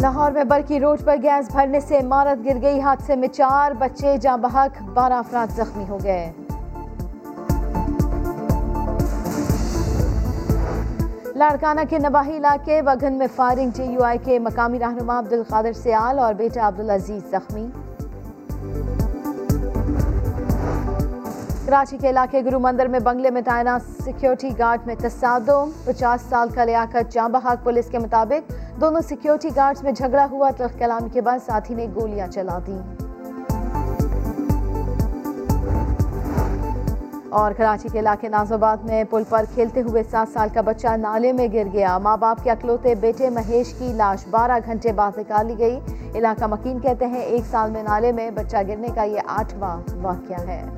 لاہور میں برکی روڈ پر گیس بھرنے سے عمارت گر گئی، حادثے میں چار بچے جاں بحق بارہ افراد زخمی ہو گئے۔ لاڑکانہ کے نواحی علاقے وگھن میں فائرنگ، جے یو آئی کے مقامی رہنما عبد القادر سیال اور بیٹا عبدالعزیز زخمی۔ کراچی کے علاقے گرو مندر میں بنگلے میں تعینات، سیکیورٹی گارڈ میں تصادم۔ پچاس سال کا لیاقت جاں بحق پولیس کے مطابق دونوں سیکیورٹی گارڈز میں جھگڑا ہوا، تلخ کلامی کے بعد ساتھی نے گولیاں چلا دیں۔ اور کراچی کے علاقے نازوباد میں پل پر کھیلتے ہوئے سات سال کا بچہ نالے میں گر گیا۔ ماں باپ کے اکلوتے بیٹے مہیش کی لاش بارہ گھنٹے بعد نکالی گئی۔ علاقہ مکین کہتے ہیں، ایک سال میں نالے میں بچہ گرنے کا یہ آٹھواں واقعہ ہے۔